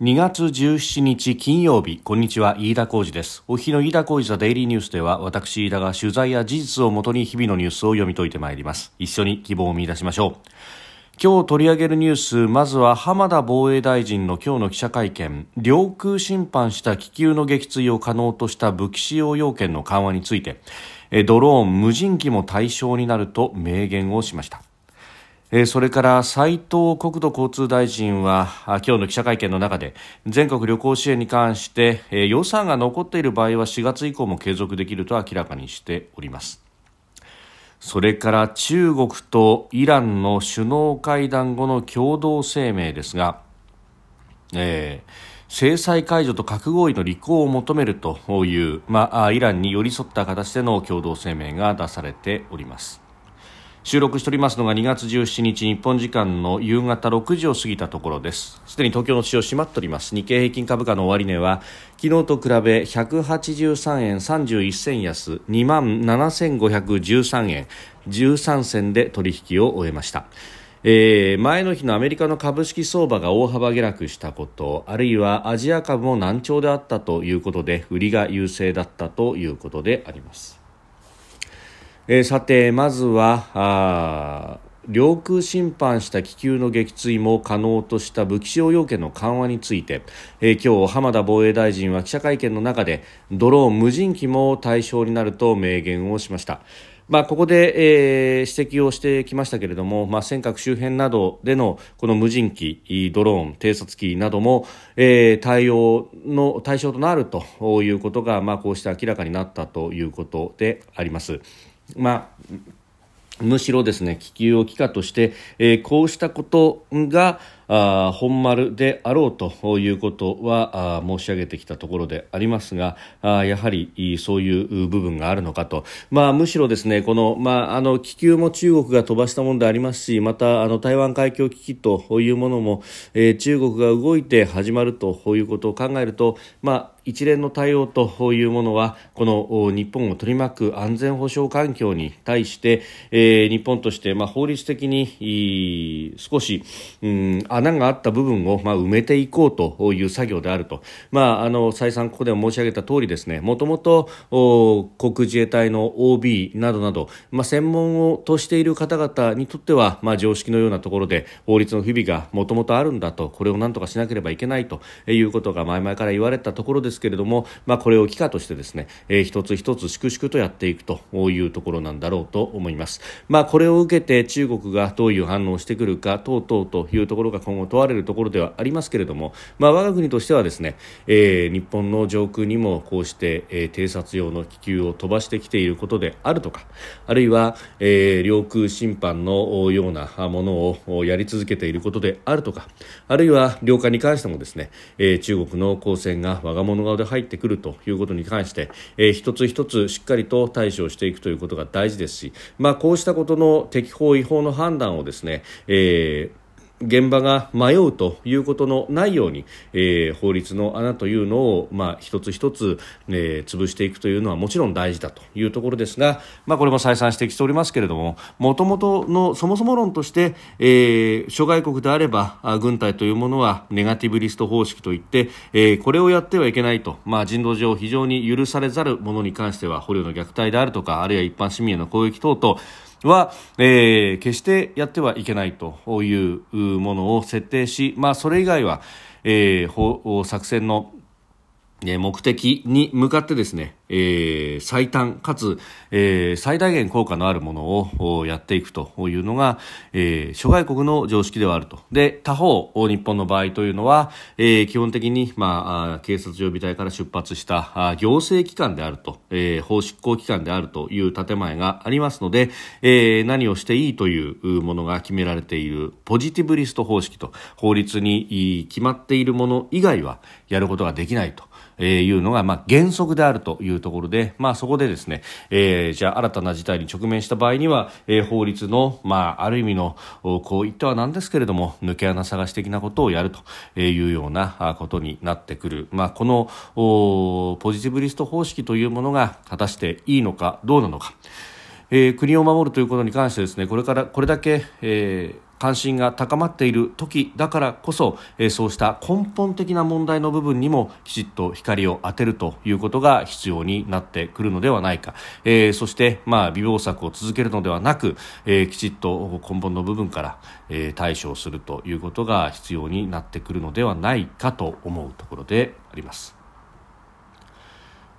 2月17日金曜日。こんにちは。飯田浩二です。お日の飯田浩二ザデイリーニュースでは私飯田が取材や事実をもとに日々のニュースを読み解いてまいります。一緒に希望を見出しましょう。今日取り上げるニュースまずは浜田防衛大臣の今日の記者会見。領空侵犯した気球の撃墜を可能とした武器使用要件の緩和について。ドローン無人機も対象になると明言をしました。それから斉藤国土交通大臣は今日の記者会見の中で全国旅行支援に関して予算が残っている場合は4月以降も継続できると明らかにしております。それから中国とイランの首脳会談後の共同声明ですが、えー、制裁解除と核合意の履行を求めるという、まあ、イランに寄り添った形での共同声明が出されております。収録しておりますのが2月17日日本時間の夕方6時を過ぎたところです。すでに東京の市場閉まっております。日経平均株価の終値は昨日と比べ183円31銭安2万7513円13銭で取引を終えました。えー、前の日のアメリカの株式相場が大幅下落したことあるいはアジア株も難聴であったということで売りが優勢だったということであります。えー、さてまずは領空侵犯した気球の撃墜も可能とした武器使用要件の緩和について、えー、今日浜田防衛大臣は記者会見の中でドローン無人機も対象になると明言をしました。まあ、ここで、えー、指摘をしてきましたけれども、まあ、尖閣周辺などでのこの無人機、ドローン、偵察機なども、えー、対応の対象となるということが、まあ、こうして明らかになったということであります。まあむしろですね気球を機化として、えー、こうしたことがあ本丸であろうということはあ申し上げてきたところでありますがあやはりそういう部分があるのかと、まあ、むしろですねこの、まあ、あの気球も中国が飛ばしたものでありますしまたあの台湾海峡危機というものも、えー、中国が動いて始まるということを考えると、まあ、一連の対応というものはこの日本を取り巻く安全保障環境に対して、えー、日本として、まあ、法律的に少し、うん、穴があった部分を、まあ、埋めていこうという作業であると、まあ、あの再三ここでも申し上げた通りですねもともと航空自衛隊の OB などなど、まあ、専門をとしている方々にとっては、まあ、常識のようなところで法律の不備がもともとあるんだとこれを何とかしなければいけないということが前々から言われたところです。ですけれども、まあ、これを機会としてですね、えー、一つ一つ粛々とやっていくというところなんだろうと思います。まあ、これを受けて中国がどういう反応をしてくるか等々というところが今後問われるところではありますけれども、まあ、我が国としてはですね、えー、日本の上空にもこうして、えー、偵察用の気球を飛ばしてきていることであるとかあるいは、えー、領空侵犯のようなものをやり続けていることであるとかあるいは領海に関してもですね、えー、中国の公船が我が物顔で入ってくるということに関して、えー、一つ一つしっかりと対処していくということが大事ですし、まあ、こうしたことの適法違法の判断をですね、えー現場が迷うということのないように、えー、法律の穴というのを、まあ、一つ一つ、えー、潰していくというのはもちろん大事だというところですが、まあ、これも再三指摘しておりますけれどももともとのそもそも論として、えー、諸外国であれば軍隊というものはネガティブリスト方式といって、えー、これをやってはいけないと、まあ、人道上非常に許されざるものに関しては捕虜の虐待であるとかあるいは一般市民への攻撃等々は、えー、決してやってはいけないというものを設定し、まあ、それ以外は、えー、作戦の目的に向かってですね、えー、最短かつ、えー、最大限効果のあるものをやっていくというのが、えー、諸外国の常識ではあると。で、他方、日本の場合というのは、えー、基本的に、まあ、警察予備隊から出発した行政機関であると、えー、法執行機関であるという建前がありますので、えー、何をしていいというものが決められているポジティブリスト方式と法律に決まっているもの以外はやることができないと。えー、いうのが、まあ、原則であるというところで、まあ、そこでですね、えー、じゃあ新たな事態に直面した場合には、えー、法律の、まあ、ある意味のこういったはなんですけれども抜け穴探し的なことをやるというようなことになってくる、まあ、このポジティブリスト方式というものが果たしていいのかどうなのか。えー、国を守るということに関してですねこれからこれだけ、えー関心が高まっている時だからこそ、えー、そうした根本的な問題の部分にもきちっと光を当てるということが必要になってくるのではないか、えー、そして、まあ、微暴策を続けるのではなく、えー、きちっと根本の部分から、え対処するということが必要になってくるのではないかと思うところであります。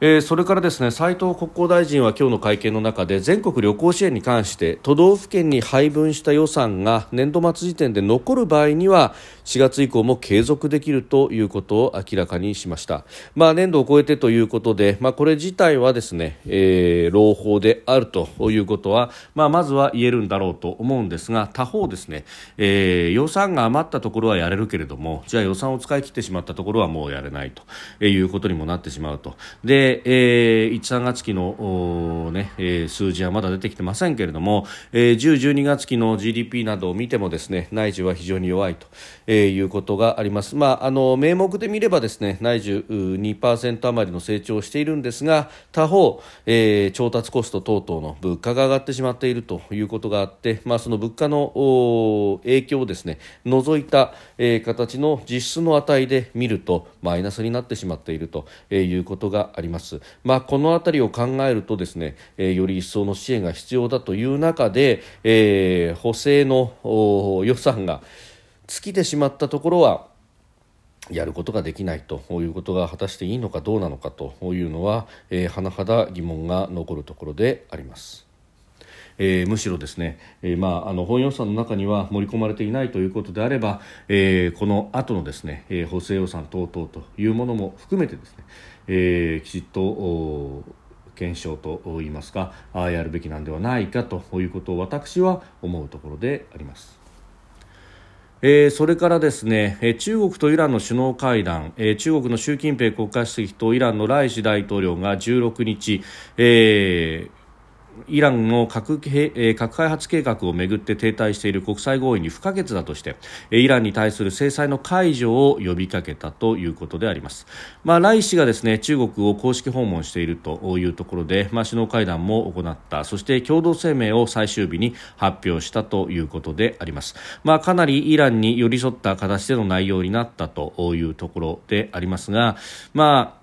えー、それからですね斉藤国交大臣は今日の会見の中で全国旅行支援に関して都道府県に配分した予算が年度末時点で残る場合には4月以降も継続できるということを明らかにしました、まあ、年度を超えてということで、まあ、これ自体はですね、えー、朗報であるということは、まあ、まずは言えるんだろうと思うんですが他方ですね、えー、予算が余ったところはやれるけれどもじゃあ予算を使い切ってしまったところはもうやれないということにもなってしまうと。でえー、1、3月期の、ねえー、数字はまだ出てきてませんけれども、えー、10、12月期の GDP などを見てもですね内需は非常に弱いと、えー、いうことがあります。まあ、あの名目で見ればですね内需2%余りの成長をしているんですが他方、えー、調達コスト等々の物価が上がってしまっているということがあって、まあ、その物価の影響をですね除いた、えー、形の実質の値で見るとマイナスになってしまっているということがあります。ます。まあ、この辺りを考えるとですね、え、より一層の支援が必要だという中で、えー、補正の予算が尽きてしまったところはやることができないということが果たしていいのかどうなのかというのは、えー、甚だ疑問が残るところであります。えー、むしろですね、えー、まあ、あの本予算の中には盛り込まれていないということであれば、えー、この後のですね、え補正予算等々というものも含めてですね、えー、きちっと検証といいますかあやるべきなんではないかということを私は思うところであります。えー、それからですね、え中国とイランの首脳会談、えー、中国の習近平国家主席とイランのライシ大統領が16日、えーイランの核核開発計画をめぐって停滞している国際合意に不可欠だとしてイランに対する制裁の解除を呼びかけたということであります、まあ、ライ氏がですね中国を公式訪問しているというところで、まあ、首脳会談も行った。そして共同声明を最終日に発表したということであります、まあ、かなりイランに寄り添った形での内容になったというところでありますが、まあ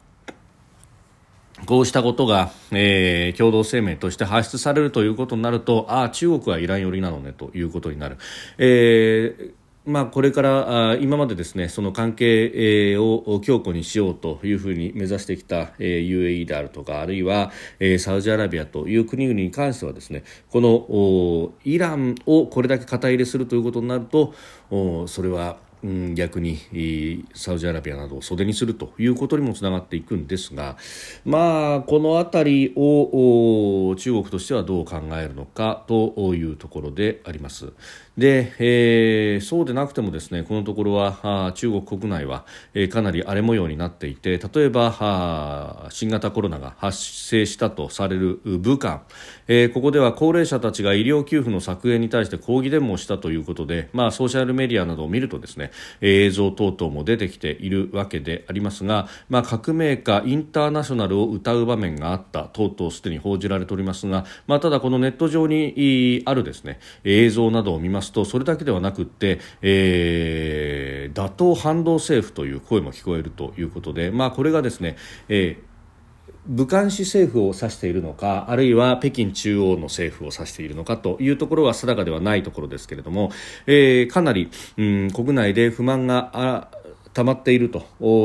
こうしたことが、えー、共同声明として発出されるということになると、ああ、中国はイラン寄りなのねということになる。えーまあ、これから今までですねその関係を強固にしようというふうに目指してきた UAE であるとかあるいはサウジアラビアという国々に関してはですねこのイランをこれだけ肩入れするということになるとそれはうん、逆にサウジアラビアなどを袖にするということにもつながっていくんですが、まあ、この辺りを中国としてはどう考えるのかというところであります。で、えー、そうでなくてもですねこのところは中国国内は、えー、かなり荒れ模様になっていて例えば新型コロナが発生したとされる武漢、えー、ここでは高齢者たちが医療給付の削減に対して抗議デモをしたということで、まあ、ソーシャルメディアなどを見るとですね映像等々も出てきているわけでありますが、まあ、革命家インターナショナルを歌う場面があった等々すでに報じられておりますが、まあ、ただこのネット上にあるですね映像などを見ますますとそれだけではなくって、えー、打倒反動政府という声も聞こえるということで、まあ、これがですね、えー武漢市政府を指しているのかあるいは北京中央の政府を指しているのかというところは定かではないところですけれども、えー、かなり、うん、国内で不満が溜まっていると。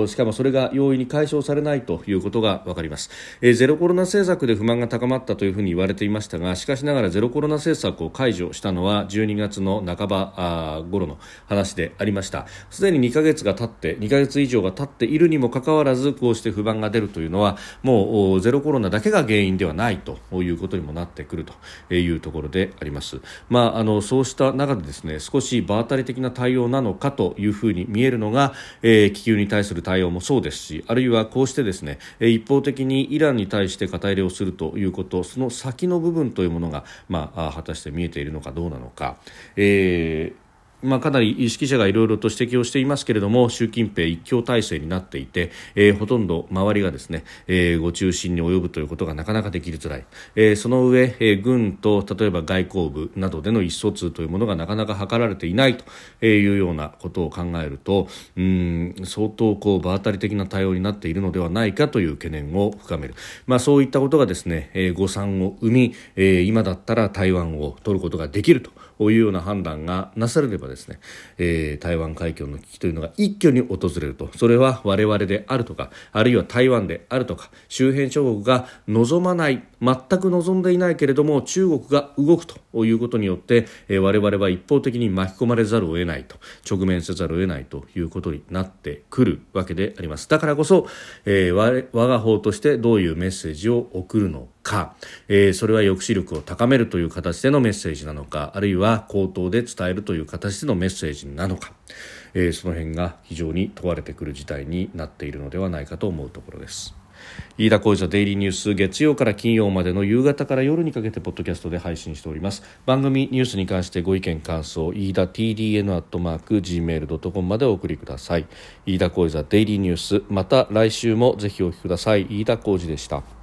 しかもそれが容易に解消されないということが分かります、えー、ゼロコロナ政策で不満が高まったというふうに言われていましたがしかしながらゼロコロナ政策を解除したのは12月の半ば頃の話でありました。すでに2ヶ月が経って2ヶ月以上が経っているにもかかわらずこうして不満が出るというのはもうゼロコロナだけが原因ではないということにもなってくるというところであります、まあ、あのそうした中でですね少し場当たり的な対応なのかというふうに見えるのがえー、気球に対する対応もそうですしあるいはこうしてですね一方的にイランに対して肩入れをするということその先の部分というものが、まあ、果たして見えているのかどうなのか、えーまあ、かなり意識者がいろいろと指摘をしていますけれども習近平一強体制になっていて、えー、ほとんど周りがですね、えー、ご中心に及ぶということがなかなかできづらい、えー、その上、えー、軍と例えば外交部などでの意思疎通というものがなかなか図られていないというようなことを考えるとうん相当こう場当たり的な対応になっているのではないかという懸念を深める、まあ、そういったことがですね、えー、誤算を生み、えー、今だったら台湾を取ることができると。いうような判断がなされればですね、えー、台湾海峡の危機というのが一挙に訪れると。それは我々であるとかあるいは台湾であるとか周辺諸国が望まない全く望んでいないけれども中国が動くということによって、えー、我々は一方的に巻き込まれざるを得ないと直面せざるを得ないということになってくるわけであります。だからこそ、えー、我我が方としてどういうメッセージを送るのか、えー、それは抑止力を高めるという形でのメッセージなのかあるいは口頭で伝えるという形でのメッセージなのか、えー、その辺が非常に問われてくる事態になっているのではないかと思うところです。飯田浩司のデイリーニュース月曜から金曜までの夕方から夜にかけてポッドキャストで配信しております。番組ニュースに関してご意見感想飯田 TDN アットマーク Gmail.com までお送りください。飯田浩司ザデイリーニュースまた来週もぜひお聞きください。飯田浩司でした。